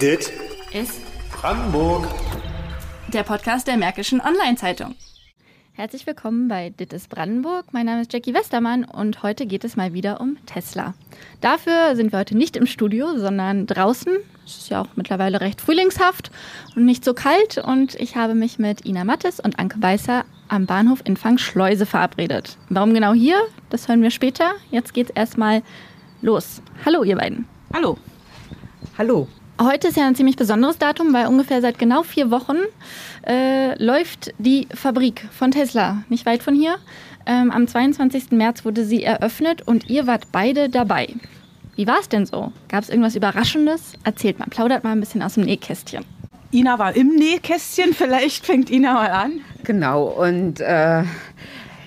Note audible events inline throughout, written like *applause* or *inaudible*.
Dit ist Brandenburg. der Podcast der Märkischen Online-Zeitung. Herzlich willkommen bei Dit ist Brandenburg. Mein Name ist Jackie Westermann und heute geht es mal wieder um Tesla. Dafür sind wir heute nicht im Studio, sondern draußen. Es ist ja auch mittlerweile recht frühlingshaft und nicht so kalt. Und ich habe mich mit Ina Mattes und Anke Weißer am Bahnhof in Fangschleuse verabredet. Warum genau hier? Das hören wir später. Jetzt geht's erstmal los. Hallo, ihr beiden. Hallo. Hallo. Heute ist ja ein ziemlich besonderes Datum, weil ungefähr seit genau vier Wochen äh, läuft die Fabrik von Tesla, nicht weit von hier. Ähm, am 22. März wurde sie eröffnet und ihr wart beide dabei. Wie war es denn so? Gab es irgendwas Überraschendes? Erzählt mal, plaudert mal ein bisschen aus dem Nähkästchen. Ina war im Nähkästchen, vielleicht fängt Ina mal an. Genau. Und äh,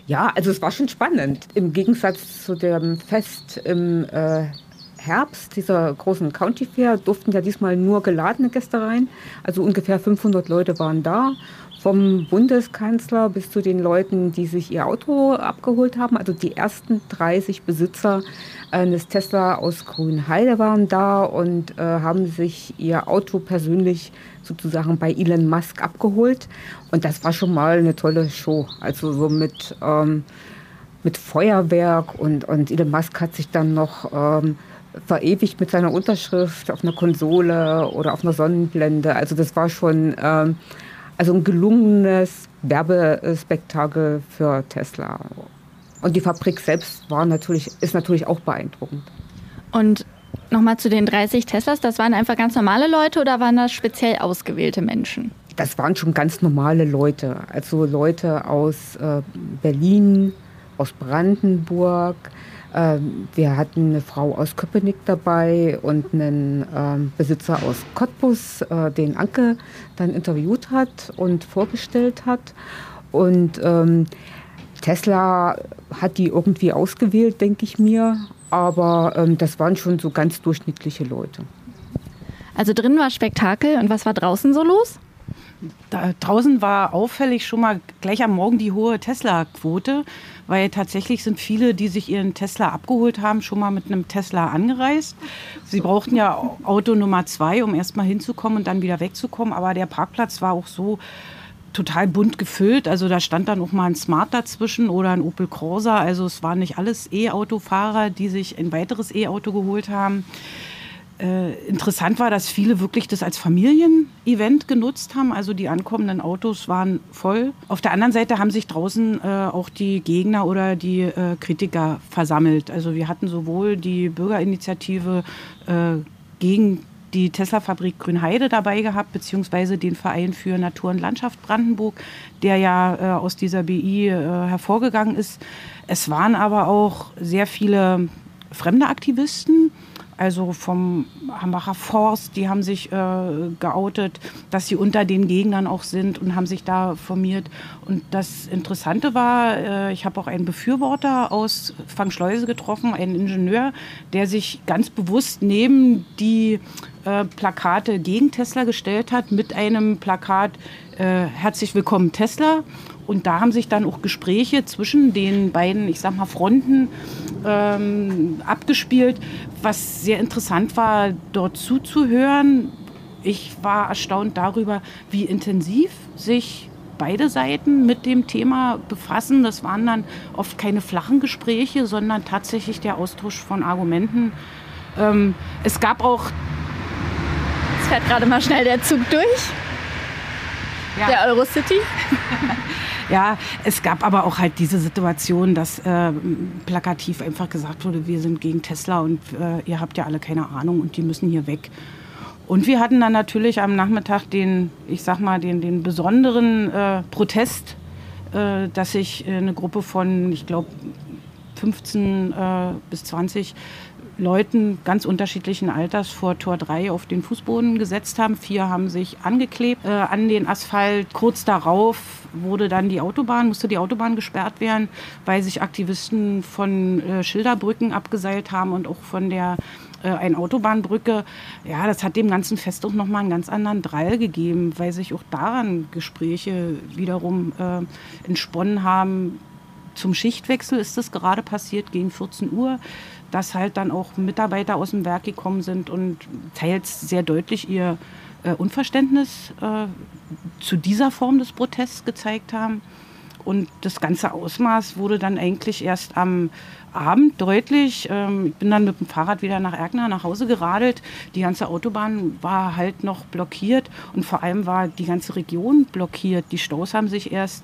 ja, also es war schon spannend. Im Gegensatz zu dem Fest im äh, Herbst, dieser großen County Fair, durften ja diesmal nur geladene Gäste rein. Also ungefähr 500 Leute waren da. Vom Bundeskanzler bis zu den Leuten, die sich ihr Auto abgeholt haben. Also die ersten 30 Besitzer eines Tesla aus Grünheide waren da und äh, haben sich ihr Auto persönlich sozusagen bei Elon Musk abgeholt. Und das war schon mal eine tolle Show. Also so mit, ähm, mit Feuerwerk und, und Elon Musk hat sich dann noch ähm, verewigt mit seiner Unterschrift auf einer Konsole oder auf einer Sonnenblende. Also das war schon ähm, also ein gelungenes Werbespektakel für Tesla. Und die Fabrik selbst war natürlich, ist natürlich auch beeindruckend. Und nochmal zu den 30 Teslas, das waren einfach ganz normale Leute oder waren das speziell ausgewählte Menschen? Das waren schon ganz normale Leute. Also Leute aus äh, Berlin, aus Brandenburg. Ähm, wir hatten eine Frau aus Köpenick dabei und einen ähm, Besitzer aus Cottbus, äh, den Anke dann interviewt hat und vorgestellt hat. Und ähm, Tesla hat die irgendwie ausgewählt, denke ich mir. Aber ähm, das waren schon so ganz durchschnittliche Leute. Also drin war Spektakel und was war draußen so los? Da draußen war auffällig schon mal gleich am Morgen die hohe Tesla-Quote, weil tatsächlich sind viele, die sich ihren Tesla abgeholt haben, schon mal mit einem Tesla angereist. Sie brauchten ja Auto Nummer zwei, um erst mal hinzukommen und dann wieder wegzukommen, aber der Parkplatz war auch so total bunt gefüllt. Also da stand dann auch mal ein Smart dazwischen oder ein Opel Corsa. Also es waren nicht alles E-Autofahrer, die sich ein weiteres E-Auto geholt haben. Äh, interessant war, dass viele wirklich das als Familienevent genutzt haben. Also die ankommenden Autos waren voll. Auf der anderen Seite haben sich draußen äh, auch die Gegner oder die äh, Kritiker versammelt. Also wir hatten sowohl die Bürgerinitiative äh, gegen die Tesla-Fabrik Grünheide dabei gehabt, beziehungsweise den Verein für Natur und Landschaft Brandenburg, der ja äh, aus dieser BI äh, hervorgegangen ist. Es waren aber auch sehr viele fremde Aktivisten, also vom Hambacher Forst, die haben sich äh, geoutet, dass sie unter den Gegnern auch sind und haben sich da formiert. Und das Interessante war, äh, ich habe auch einen Befürworter aus Fangschleuse getroffen, einen Ingenieur, der sich ganz bewusst neben die äh, Plakate gegen Tesla gestellt hat mit einem Plakat äh, Herzlich willkommen Tesla. Und da haben sich dann auch Gespräche zwischen den beiden, ich sag mal, Fronten ähm, abgespielt, was sehr interessant war, dort zuzuhören. Ich war erstaunt darüber, wie intensiv sich beide Seiten mit dem Thema befassen. Das waren dann oft keine flachen Gespräche, sondern tatsächlich der Austausch von Argumenten. Ähm, es gab auch Jetzt fährt gerade mal schnell der Zug durch. Ja. Der Eurocity. *laughs* Ja, es gab aber auch halt diese Situation, dass äh, plakativ einfach gesagt wurde, wir sind gegen Tesla und äh, ihr habt ja alle keine Ahnung und die müssen hier weg. Und wir hatten dann natürlich am Nachmittag den, ich sag mal, den, den besonderen äh, Protest, äh, dass sich äh, eine Gruppe von, ich glaube, 15 äh, bis 20 Leuten ganz unterschiedlichen Alters vor Tor 3 auf den Fußboden gesetzt haben. Vier haben sich angeklebt äh, an den Asphalt. Kurz darauf wurde dann die Autobahn, musste die Autobahn gesperrt werden, weil sich Aktivisten von äh, Schilderbrücken abgeseilt haben und auch von der äh, ein Autobahnbrücke. Ja, das hat dem ganzen Fest auch nochmal einen ganz anderen Drall gegeben, weil sich auch daran Gespräche wiederum äh, entsponnen haben, zum Schichtwechsel ist das gerade passiert, gegen 14 Uhr, dass halt dann auch Mitarbeiter aus dem Werk gekommen sind und teils sehr deutlich ihr äh, Unverständnis äh, zu dieser Form des Protests gezeigt haben. Und das ganze Ausmaß wurde dann eigentlich erst am Abend deutlich. Ähm, ich bin dann mit dem Fahrrad wieder nach Erkner nach Hause geradelt. Die ganze Autobahn war halt noch blockiert und vor allem war die ganze Region blockiert. Die Staus haben sich erst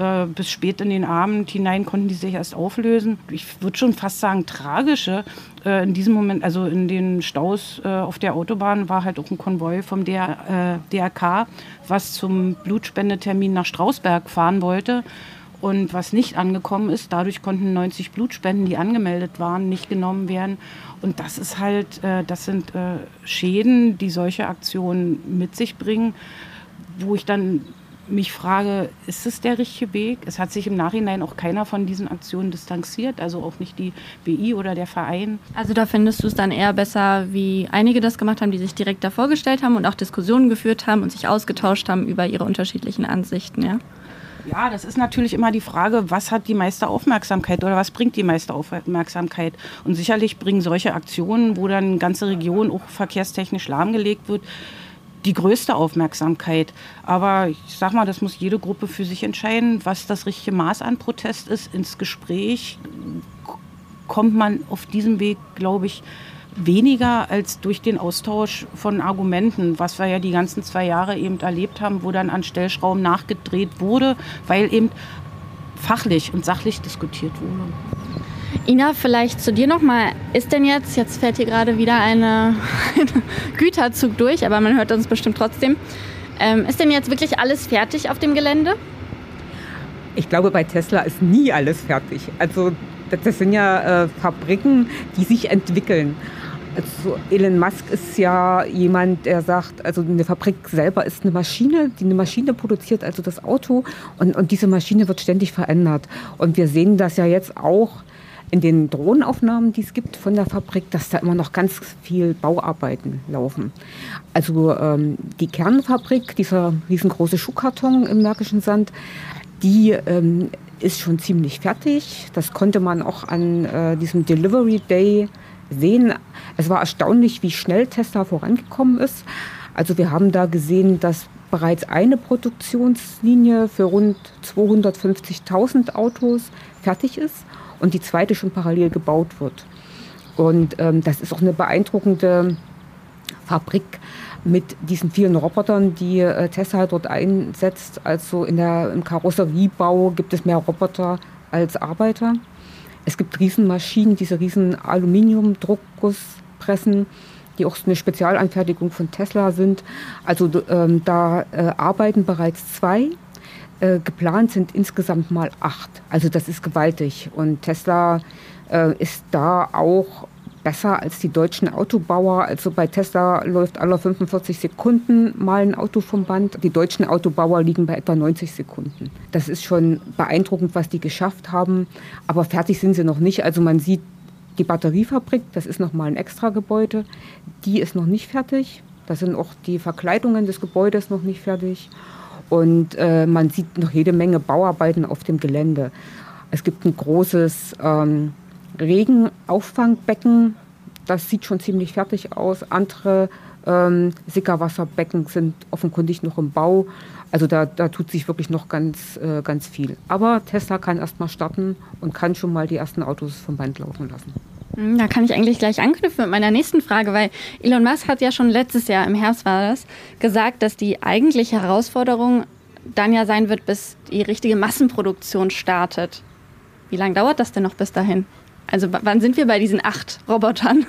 äh, bis spät in den Abend hinein konnten die sich erst auflösen. Ich würde schon fast sagen, tragische. Äh, in diesem Moment, also in den Staus äh, auf der Autobahn, war halt auch ein Konvoi vom DR, äh, DRK, was zum Blutspendetermin nach Strausberg fahren wollte. Und was nicht angekommen ist, dadurch konnten 90 Blutspenden, die angemeldet waren, nicht genommen werden. Und das ist halt, äh, das sind Schäden, die solche Aktionen mit sich bringen, wo ich dann mich frage, ist es der richtige Weg? Es hat sich im Nachhinein auch keiner von diesen Aktionen distanziert, also auch nicht die BI oder der Verein. Also da findest du es dann eher besser, wie einige das gemacht haben, die sich direkt da vorgestellt haben und auch Diskussionen geführt haben und sich ausgetauscht haben über ihre unterschiedlichen Ansichten, ja? Ja, das ist natürlich immer die Frage, was hat die meiste Aufmerksamkeit oder was bringt die meiste Aufmerksamkeit? Und sicherlich bringen solche Aktionen, wo dann eine ganze Region auch verkehrstechnisch lahmgelegt wird, die größte Aufmerksamkeit. Aber ich sag mal, das muss jede Gruppe für sich entscheiden, was das richtige Maß an Protest ist. Ins Gespräch kommt man auf diesem Weg, glaube ich, weniger als durch den Austausch von Argumenten, was wir ja die ganzen zwei Jahre eben erlebt haben, wo dann an Stellschrauben nachgedreht wurde, weil eben fachlich und sachlich diskutiert wurde. Ina, vielleicht zu dir nochmal. Ist denn jetzt, jetzt fährt hier gerade wieder eine, *laughs* ein Güterzug durch, aber man hört uns bestimmt trotzdem. Ähm, ist denn jetzt wirklich alles fertig auf dem Gelände? Ich glaube, bei Tesla ist nie alles fertig. Also das sind ja äh, Fabriken, die sich entwickeln. Also Elon Musk ist ja jemand, der sagt, also eine Fabrik selber ist eine Maschine, die eine Maschine produziert, also das Auto. Und, und diese Maschine wird ständig verändert. Und wir sehen das ja jetzt auch in den Drohnenaufnahmen, die es gibt von der Fabrik, dass da immer noch ganz viel Bauarbeiten laufen. Also ähm, die Kernfabrik, dieser riesengroße Schuhkarton im Märkischen Sand, die ähm, ist schon ziemlich fertig. Das konnte man auch an äh, diesem Delivery Day sehen. Es war erstaunlich, wie schnell Tesla vorangekommen ist. Also wir haben da gesehen, dass bereits eine Produktionslinie für rund 250.000 Autos fertig ist und die zweite schon parallel gebaut wird. Und ähm, das ist auch eine beeindruckende Fabrik mit diesen vielen Robotern, die äh, Tesla dort einsetzt. Also in der, im Karosseriebau gibt es mehr Roboter als Arbeiter. Es gibt Riesenmaschinen, diese riesen Aluminiumdruckgusspressen, die auch eine Spezialanfertigung von Tesla sind. Also ähm, da äh, arbeiten bereits zwei äh, geplant sind insgesamt mal acht. Also das ist gewaltig. Und Tesla äh, ist da auch besser als die deutschen Autobauer. Also bei Tesla läuft alle 45 Sekunden mal ein Auto vom Band. Die deutschen Autobauer liegen bei etwa 90 Sekunden. Das ist schon beeindruckend, was die geschafft haben. Aber fertig sind sie noch nicht. Also man sieht die Batteriefabrik, das ist nochmal ein extra Gebäude. Die ist noch nicht fertig. Da sind auch die Verkleidungen des Gebäudes noch nicht fertig. Und äh, man sieht noch jede Menge Bauarbeiten auf dem Gelände. Es gibt ein großes ähm, Regenauffangbbecken. Das sieht schon ziemlich fertig aus. Andere ähm, Sickerwasserbecken sind offenkundig noch im Bau. Also da, da tut sich wirklich noch ganz, äh, ganz viel. Aber Tesla kann erst mal starten und kann schon mal die ersten Autos vom Band laufen lassen. Hm, da kann ich eigentlich gleich anknüpfen mit meiner nächsten Frage, weil Elon Musk hat ja schon letztes Jahr, im Herbst war das, gesagt, dass die eigentliche Herausforderung dann ja sein wird, bis die richtige Massenproduktion startet. Wie lange dauert das denn noch bis dahin? Also wann sind wir bei diesen acht Robotern?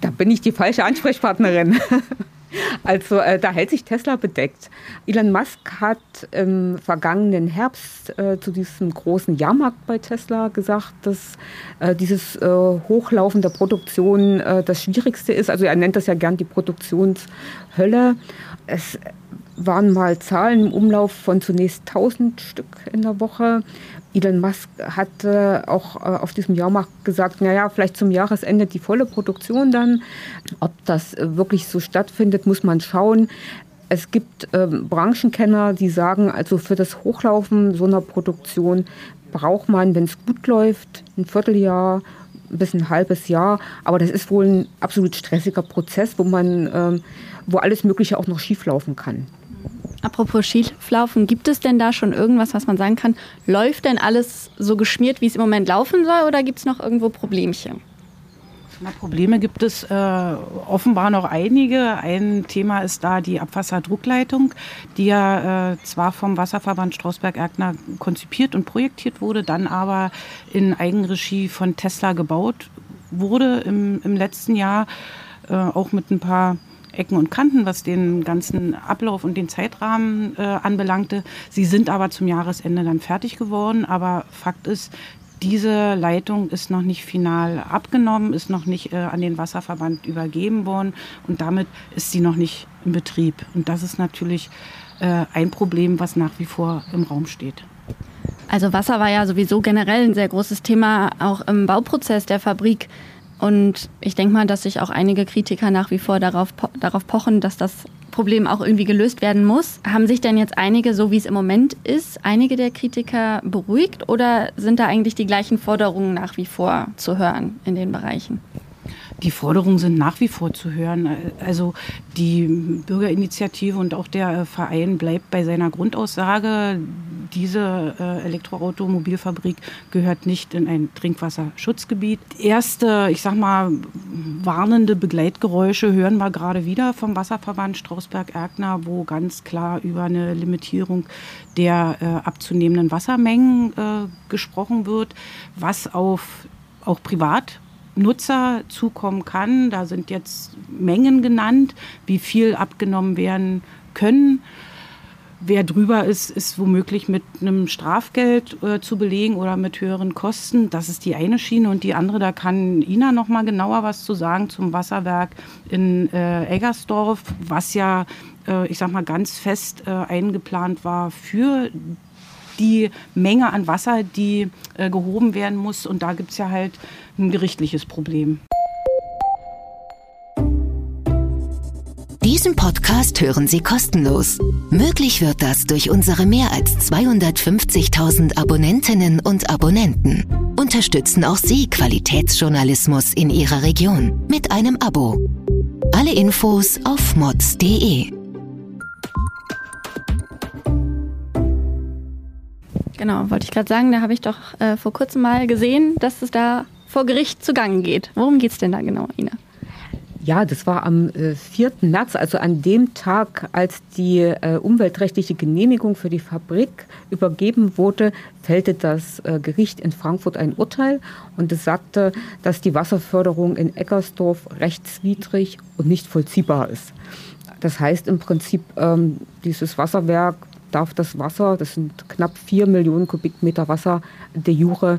Da bin ich die falsche Ansprechpartnerin. *laughs* Also äh, da hält sich Tesla bedeckt. Elon Musk hat im vergangenen Herbst äh, zu diesem großen Jahrmarkt bei Tesla gesagt, dass äh, dieses äh, Hochlaufen der Produktion äh, das Schwierigste ist. Also er nennt das ja gern die Produktionshölle. Es waren mal Zahlen im Umlauf von zunächst 1000 Stück in der Woche. Elon Musk hatte auch äh, auf diesem Jahrmarkt gesagt, naja, vielleicht zum Jahresende die volle Produktion dann. Ob das äh, wirklich so stattfindet, muss man schauen. Es gibt ähm, Branchenkenner, die sagen, also für das Hochlaufen so einer Produktion braucht man, wenn es gut läuft, ein Vierteljahr bis ein halbes Jahr. Aber das ist wohl ein absolut stressiger Prozess, wo man, ähm, wo alles Mögliche auch noch schieflaufen kann. Apropos Schieflaufen, gibt es denn da schon irgendwas, was man sagen kann? Läuft denn alles so geschmiert, wie es im Moment laufen soll, oder gibt es noch irgendwo Problemchen? Na, Probleme gibt es äh, offenbar noch einige. Ein Thema ist da die Abwasserdruckleitung, die ja äh, zwar vom Wasserverband Strausberg-Erkner konzipiert und projektiert wurde, dann aber in Eigenregie von Tesla gebaut wurde im, im letzten Jahr, äh, auch mit ein paar Ecken und Kanten, was den ganzen Ablauf und den Zeitrahmen äh, anbelangte. Sie sind aber zum Jahresende dann fertig geworden. Aber Fakt ist, diese Leitung ist noch nicht final abgenommen, ist noch nicht äh, an den Wasserverband übergeben worden und damit ist sie noch nicht in Betrieb. Und das ist natürlich äh, ein Problem, was nach wie vor im Raum steht. Also Wasser war ja sowieso generell ein sehr großes Thema, auch im Bauprozess der Fabrik. Und ich denke mal, dass sich auch einige Kritiker nach wie vor darauf, darauf pochen, dass das Problem auch irgendwie gelöst werden muss. Haben sich denn jetzt einige, so wie es im Moment ist, einige der Kritiker beruhigt oder sind da eigentlich die gleichen Forderungen nach wie vor zu hören in den Bereichen? Die Forderungen sind nach wie vor zu hören. Also die Bürgerinitiative und auch der Verein bleibt bei seiner Grundaussage, diese äh, Elektroautomobilfabrik gehört nicht in ein Trinkwasserschutzgebiet. Erste, ich sag mal, warnende Begleitgeräusche hören wir gerade wieder vom Wasserverband Strausberg-Erkner, wo ganz klar über eine Limitierung der äh, abzunehmenden Wassermengen äh, gesprochen wird, was auf auch privat Nutzer zukommen kann. Da sind jetzt Mengen genannt, wie viel abgenommen werden können. Wer drüber ist, ist womöglich mit einem Strafgeld äh, zu belegen oder mit höheren Kosten. Das ist die eine Schiene. Und die andere, da kann Ina noch mal genauer was zu sagen zum Wasserwerk in äh, Eggersdorf, was ja, äh, ich sag mal, ganz fest äh, eingeplant war für die Menge an Wasser, die äh, gehoben werden muss. Und da gibt es ja halt ein gerichtliches Problem. Diesen Podcast hören Sie kostenlos. Möglich wird das durch unsere mehr als 250.000 Abonnentinnen und Abonnenten. Unterstützen auch Sie Qualitätsjournalismus in Ihrer Region mit einem Abo. Alle Infos auf mods.de. Genau, wollte ich gerade sagen, da habe ich doch äh, vor kurzem mal gesehen, dass es da vor Gericht zugange geht. Worum geht es denn da genau, Ina? Ja, das war am äh, 4. März, also an dem Tag, als die äh, umweltrechtliche Genehmigung für die Fabrik übergeben wurde, fällte das äh, Gericht in Frankfurt ein Urteil und es sagte, dass die Wasserförderung in Eckersdorf rechtswidrig und nicht vollziehbar ist. Das heißt im Prinzip, ähm, dieses Wasserwerk darf das Wasser, das sind knapp vier Millionen Kubikmeter Wasser, de jure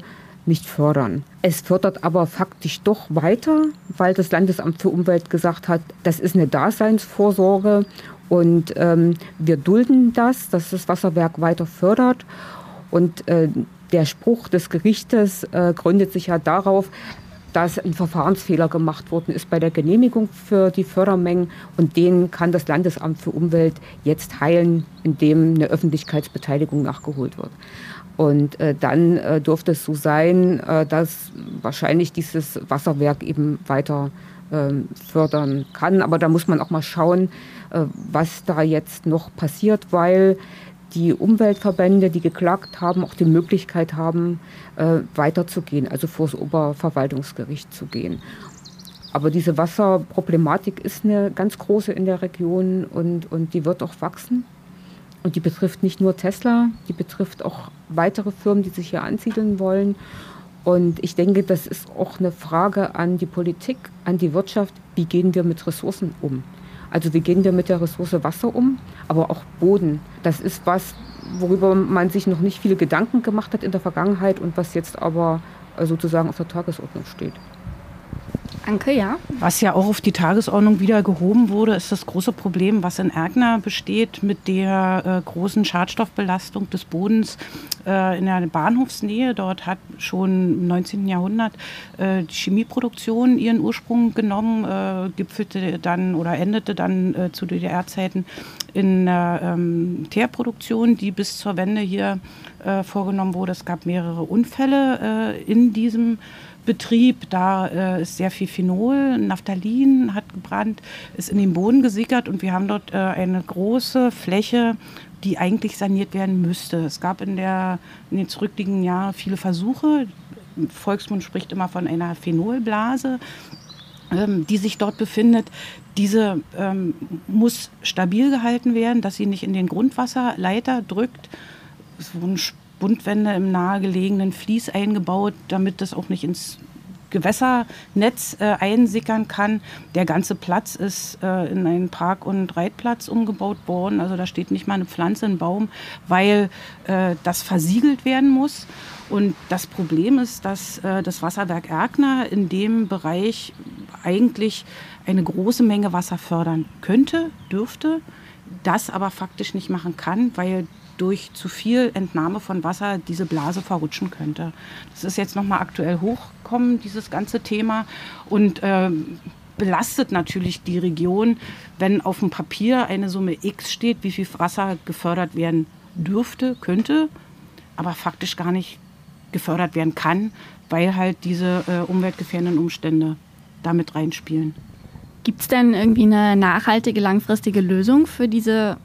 nicht fördern. Es fördert aber faktisch doch weiter, weil das Landesamt für Umwelt gesagt hat, das ist eine Daseinsvorsorge und ähm, wir dulden das, dass das Wasserwerk weiter fördert. Und äh, der Spruch des Gerichtes äh, gründet sich ja darauf, dass ein Verfahrensfehler gemacht worden ist bei der Genehmigung für die Fördermengen und den kann das Landesamt für Umwelt jetzt heilen, indem eine Öffentlichkeitsbeteiligung nachgeholt wird. Und äh, dann äh, durfte es so sein, äh, dass wahrscheinlich dieses Wasserwerk eben weiter ähm, fördern kann. Aber da muss man auch mal schauen, äh, was da jetzt noch passiert, weil die Umweltverbände, die geklagt haben, auch die Möglichkeit haben, äh, weiterzugehen, also vor das Oberverwaltungsgericht zu gehen. Aber diese Wasserproblematik ist eine ganz große in der Region und, und die wird auch wachsen. Und die betrifft nicht nur Tesla, die betrifft auch weitere Firmen, die sich hier ansiedeln wollen. Und ich denke, das ist auch eine Frage an die Politik, an die Wirtschaft, wie gehen wir mit Ressourcen um? Also wie gehen wir mit der Ressource Wasser um, aber auch Boden. Das ist was, worüber man sich noch nicht viele Gedanken gemacht hat in der Vergangenheit und was jetzt aber äh, sozusagen auf der Tagesordnung steht. Danke, ja. Was ja auch auf die Tagesordnung wieder gehoben wurde, ist das große Problem, was in Erkner besteht mit der äh, großen Schadstoffbelastung des Bodens äh, in der Bahnhofsnähe. Dort hat schon im 19. Jahrhundert äh, die Chemieproduktion ihren Ursprung genommen, äh, gipfelte dann oder endete dann äh, zu DDR-Zeiten in der ähm, Teerproduktion, die bis zur Wende hier äh, vorgenommen wurde. Es gab mehrere Unfälle in diesem Betrieb. Da äh, ist sehr viel Phenol, Naphthalin hat gebrannt, ist in den Boden gesickert und wir haben dort äh, eine große Fläche, die eigentlich saniert werden müsste. Es gab in, der, in den zurückliegenden Jahren viele Versuche. Volksmund spricht immer von einer Phenolblase, ähm, die sich dort befindet. Diese ähm, muss stabil gehalten werden, dass sie nicht in den Grundwasserleiter drückt. Es wurden Bundwände im nahegelegenen Fließ eingebaut, damit das auch nicht ins Gewässernetz äh, einsickern kann. Der ganze Platz ist äh, in einen Park- und Reitplatz umgebaut worden. Also da steht nicht mal eine Pflanze, ein Baum, weil äh, das versiegelt werden muss. Und das Problem ist, dass äh, das Wasserwerk Erkner in dem Bereich eigentlich eine große Menge Wasser fördern könnte, dürfte, das aber faktisch nicht machen kann, weil durch zu viel Entnahme von Wasser diese Blase verrutschen könnte. Das ist jetzt nochmal aktuell hochgekommen, dieses ganze Thema. Und äh, belastet natürlich die Region, wenn auf dem Papier eine Summe X steht, wie viel Wasser gefördert werden dürfte, könnte, aber faktisch gar nicht gefördert werden kann, weil halt diese äh, umweltgefährdenden Umstände damit reinspielen. Gibt es denn irgendwie eine nachhaltige, langfristige Lösung für diese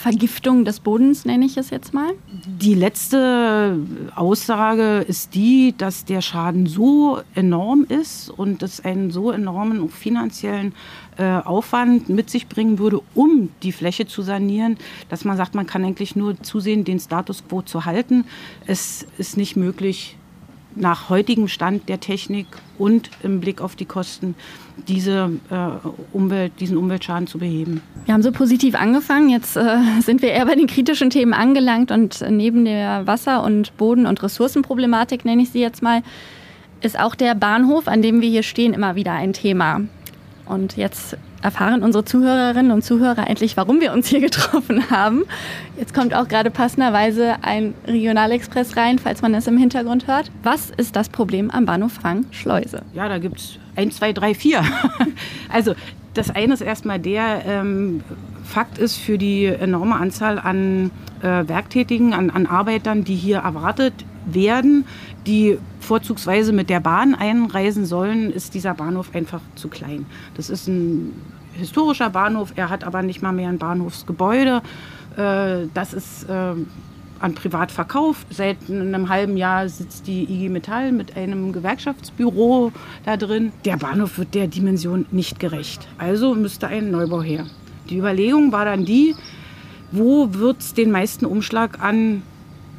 Vergiftung des Bodens, nenne ich es jetzt mal? Die letzte Aussage ist die, dass der Schaden so enorm ist und es einen so enormen finanziellen äh, Aufwand mit sich bringen würde, um die Fläche zu sanieren, dass man sagt, man kann eigentlich nur zusehen, den Status quo zu halten. Es ist nicht möglich, nach heutigem Stand der Technik und im Blick auf die Kosten diese äh, Umwelt, diesen Umweltschaden zu beheben. Wir haben so positiv angefangen, jetzt äh, *laughs* sind wir eher bei den kritischen Themen angelangt und neben der Wasser- und Boden- und Ressourcenproblematik, nenne ich sie jetzt mal, ist auch der Bahnhof, an dem wir hier stehen, immer wieder ein Thema. Und jetzt erfahren unsere Zuhörerinnen und Zuhörer endlich, warum wir uns hier *laughs* getroffen haben. Jetzt kommt auch gerade passenderweise ein Regionalexpress rein, falls man es im Hintergrund hört. Was ist das Problem am Bahnhof Frank-Schleuse? Ja, da gibt es 1, 2, 3, 4. also das eine ist erstmal der, ähm, Fakt ist für die enorme Anzahl an äh, Werktätigen, an, an Arbeitern, die hier erwartet werden, die vorzugsweise mit der Bahn einreisen sollen, ist dieser Bahnhof einfach zu klein. Das ist ein historischer Bahnhof, er hat aber nicht mal mehr ein Bahnhofsgebäude. Äh, das ist äh, an privat verkauft. Seit einem halben Jahr sitzt die IG Metall mit einem Gewerkschaftsbüro da drin. Der Bahnhof wird der Dimension nicht gerecht. Also müsste ein Neubau her. Die Überlegung war dann die, wo wird es den meisten Umschlag an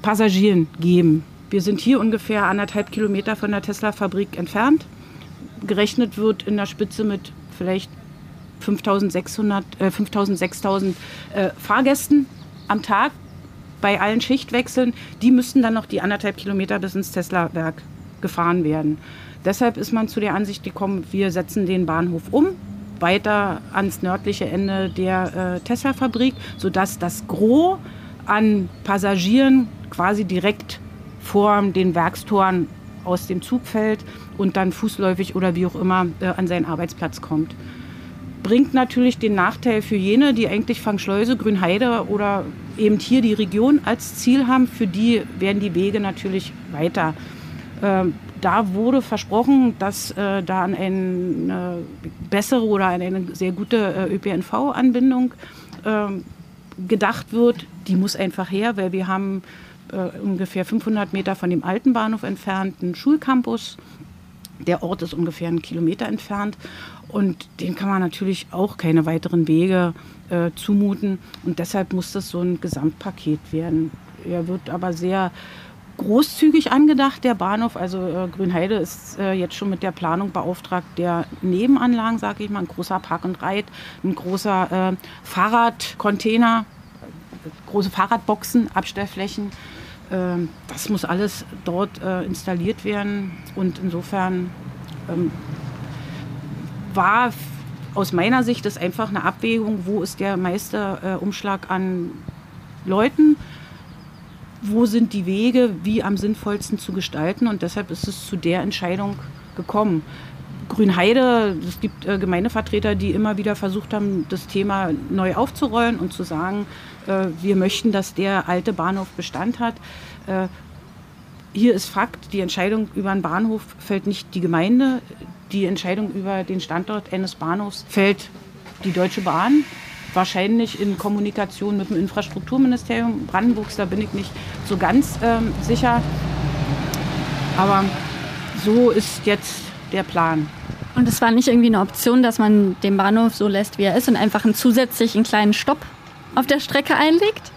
Passagieren geben? Wir sind hier ungefähr anderthalb Kilometer von der Tesla-Fabrik entfernt. Gerechnet wird in der Spitze mit vielleicht 5600, äh, 5000, 6000 äh, Fahrgästen am Tag bei allen Schichtwechseln. Die müssten dann noch die anderthalb Kilometer bis ins Tesla-Werk gefahren werden. Deshalb ist man zu der Ansicht gekommen, wir setzen den Bahnhof um, weiter ans nördliche Ende der äh, Tesla-Fabrik, sodass das Gros an Passagieren quasi direkt vor den Werkstoren aus dem Zug fällt und dann fußläufig oder wie auch immer äh, an seinen Arbeitsplatz kommt. Bringt natürlich den Nachteil für jene, die eigentlich Fangschleuse, Grünheide oder eben hier die Region als Ziel haben. Für die werden die Wege natürlich weiter. Äh, da wurde versprochen, dass äh, da an eine bessere oder eine sehr gute äh, ÖPNV-Anbindung ähm, gedacht wird. Die muss einfach her, weil wir haben äh, ungefähr 500 Meter von dem alten Bahnhof entfernt einen Schulcampus. Der Ort ist ungefähr einen Kilometer entfernt und dem kann man natürlich auch keine weiteren Wege äh, zumuten. Und deshalb muss das so ein Gesamtpaket werden. Er wird aber sehr großzügig angedacht, der Bahnhof. Also äh, Grünheide ist äh, jetzt schon mit der Planung beauftragt der Nebenanlagen, sage ich mal, ein großer Park und Reit, ein großer äh, Fahrradcontainer, große Fahrradboxen, Abstellflächen. Ähm, das muss alles dort äh, installiert werden und insofern ähm, war aus meiner Sicht ist einfach eine Abwägung, wo ist der meiste äh, Umschlag an Leuten, wo sind die Wege, wie am sinnvollsten zu gestalten. Und deshalb ist es zu der Entscheidung gekommen. Grünheide, es gibt äh, Gemeindevertreter, die immer wieder versucht haben, das Thema neu aufzurollen und zu sagen, äh, wir möchten, dass der alte Bahnhof Bestand hat. Äh, hier ist Fakt, die Entscheidung über einen Bahnhof fällt nicht die Gemeinde, die Entscheidung über den Standort eines Bahnhofs fällt die Deutsche Bahn. Wahrscheinlich in Kommunikation mit dem Infrastrukturministerium Brandenburgs, da bin ich nicht so ganz ähm, sicher. Aber so ist jetzt der Plan. Und es war nicht irgendwie eine Option, dass man den Bahnhof so lässt, wie er ist und einfach einen zusätzlichen kleinen Stopp auf der Strecke einlegt?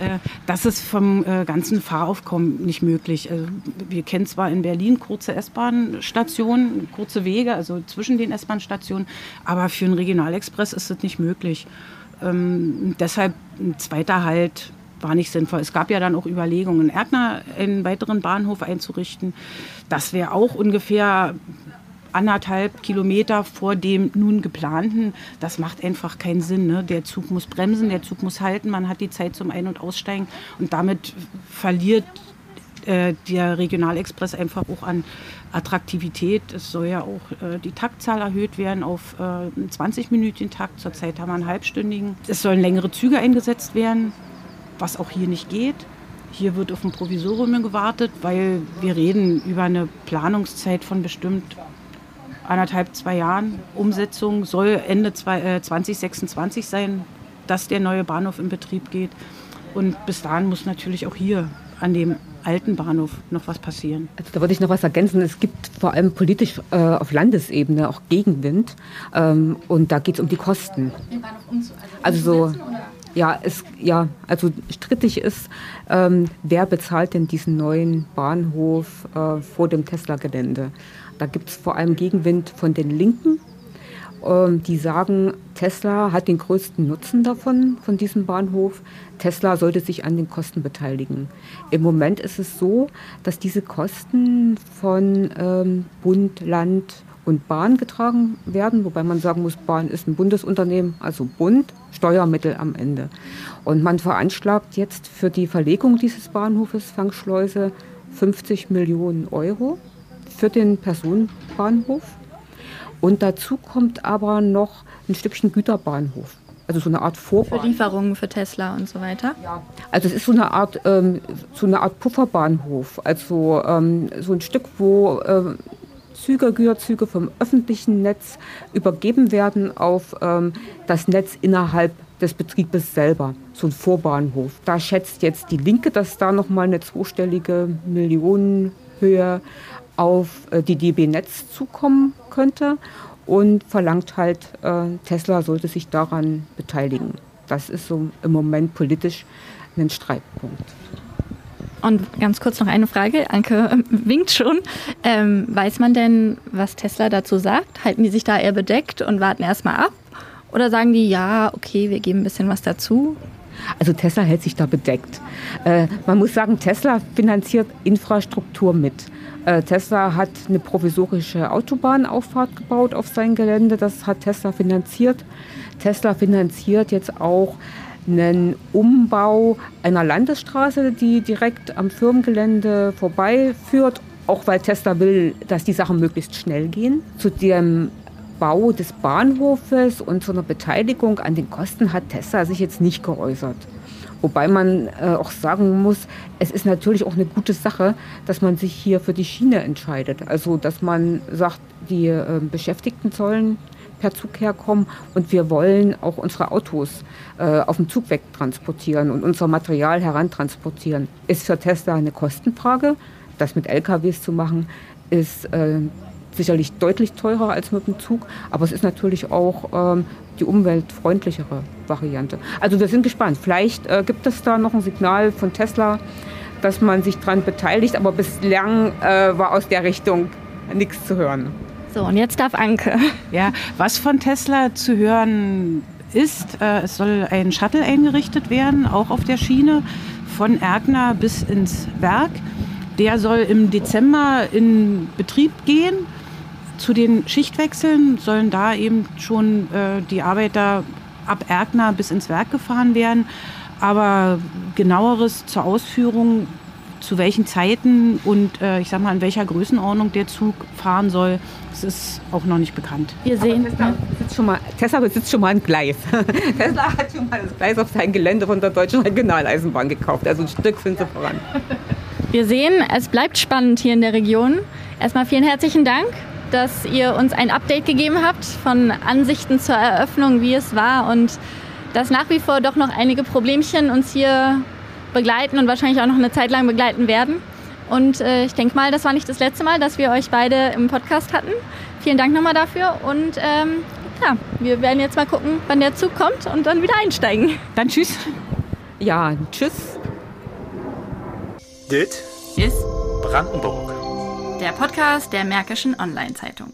Äh, das ist vom äh, ganzen Fahraufkommen nicht möglich. Also, wir kennen zwar in Berlin kurze S-Bahn-Stationen, kurze Wege, also zwischen den S-Bahn-Stationen, aber für einen Regionalexpress ist das nicht möglich. Ähm, deshalb ein zweiter Halt war nicht sinnvoll. Es gab ja dann auch Überlegungen, in Erkner einen weiteren Bahnhof einzurichten. Das wäre auch ungefähr anderthalb Kilometer vor dem nun geplanten. Das macht einfach keinen Sinn. Ne? Der Zug muss bremsen, der Zug muss halten, man hat die Zeit zum Ein- und Aussteigen und damit verliert äh, der Regionalexpress einfach auch an Attraktivität. Es soll ja auch äh, die Taktzahl erhöht werden auf äh, 20 Minuten Takt. Zurzeit haben wir einen halbstündigen. Es sollen längere Züge eingesetzt werden, was auch hier nicht geht. Hier wird auf ein Provisorium gewartet, weil wir reden über eine Planungszeit von bestimmt anderthalb, zwei Jahren. Umsetzung soll Ende 2026 äh, sein, dass der neue Bahnhof in Betrieb geht. Und bis dahin muss natürlich auch hier an dem alten Bahnhof noch was passieren. Also da würde ich noch was ergänzen. Es gibt vor allem politisch äh, auf Landesebene auch Gegenwind. Ähm, und da geht es um die Kosten. Also, also so. Ja, es, ja, also strittig ist, ähm, wer bezahlt denn diesen neuen Bahnhof äh, vor dem Tesla-Gelände? Da gibt es vor allem Gegenwind von den Linken, ähm, die sagen, Tesla hat den größten Nutzen davon, von diesem Bahnhof. Tesla sollte sich an den Kosten beteiligen. Im Moment ist es so, dass diese Kosten von ähm, Bund, Land und Bahn getragen werden, wobei man sagen muss, Bahn ist ein Bundesunternehmen, also Bund, Steuermittel am Ende. Und man veranschlagt jetzt für die Verlegung dieses Bahnhofes Fangschleuse 50 Millionen Euro für den Personenbahnhof. Und dazu kommt aber noch ein Stückchen Güterbahnhof. Also so eine Art Vorbahnhof. Für Lieferungen für Tesla und so weiter? Ja. Also es ist so eine Art, ähm, so eine Art Pufferbahnhof. Also ähm, so ein Stück, wo ähm, Züge, Güterzüge vom öffentlichen Netz übergeben werden auf ähm, das Netz innerhalb des Betriebes selber, so ein Vorbahnhof. Da schätzt jetzt die Linke, dass da nochmal eine zweistellige Millionenhöhe auf äh, die DB Netz zukommen könnte und verlangt halt, äh, Tesla sollte sich daran beteiligen. Das ist so im Moment politisch ein Streitpunkt. Und ganz kurz noch eine Frage. Anke *laughs* winkt schon. Ähm, weiß man denn, was Tesla dazu sagt? Halten die sich da eher bedeckt und warten erstmal ab? Oder sagen die, ja, okay, wir geben ein bisschen was dazu? Also Tesla hält sich da bedeckt. Äh, man muss sagen, Tesla finanziert Infrastruktur mit. Äh, Tesla hat eine provisorische Autobahnauffahrt gebaut auf sein Gelände. Das hat Tesla finanziert. Tesla finanziert jetzt auch einen Umbau einer Landesstraße, die direkt am Firmengelände vorbeiführt, auch weil Tesla will, dass die Sachen möglichst schnell gehen. Zu dem Bau des Bahnhofes und zu einer Beteiligung an den Kosten hat Tesla sich jetzt nicht geäußert. Wobei man äh, auch sagen muss, es ist natürlich auch eine gute Sache, dass man sich hier für die Schiene entscheidet. Also dass man sagt, die äh, Beschäftigten sollen per Zug herkommen und wir wollen auch unsere Autos äh, auf dem Zug wegtransportieren und unser Material herantransportieren. Ist für Tesla eine Kostenfrage. Das mit LKWs zu machen, ist äh, sicherlich deutlich teurer als mit dem Zug, aber es ist natürlich auch ähm, die umweltfreundlichere Variante. Also wir sind gespannt. Vielleicht äh, gibt es da noch ein Signal von Tesla, dass man sich daran beteiligt, aber bislang äh, war aus der Richtung nichts zu hören. So, und jetzt darf Anke. Ja, was von Tesla zu hören ist, äh, es soll ein Shuttle eingerichtet werden, auch auf der Schiene, von Erkner bis ins Werk. Der soll im Dezember in Betrieb gehen zu den Schichtwechseln sollen da eben schon äh, die Arbeiter ab Erkner bis ins Werk gefahren werden. Aber genaueres zur Ausführung, zu welchen Zeiten und äh, ich sag mal, in welcher Größenordnung der Zug fahren soll, das ist auch noch nicht bekannt. Wir sehen, Tesla besitzt, schon mal, Tesla besitzt schon mal ein Gleis. *laughs* Tesla hat schon mal das Gleis auf sein Gelände von der Deutschen Regionaleisenbahn gekauft. Also ein Stück sind sie voran. Wir sehen, es bleibt spannend hier in der Region. Erstmal vielen herzlichen Dank, dass ihr uns ein Update gegeben habt von Ansichten zur Eröffnung, wie es war und dass nach wie vor doch noch einige Problemchen uns hier begleiten und wahrscheinlich auch noch eine Zeit lang begleiten werden. Und äh, ich denke mal, das war nicht das letzte Mal, dass wir euch beide im Podcast hatten. Vielen Dank nochmal dafür und ähm, ja, wir werden jetzt mal gucken, wann der Zug kommt und dann wieder einsteigen. Dann tschüss. Ja, tschüss. Dit ist Brandenburg. Der Podcast der Märkischen Online-Zeitung.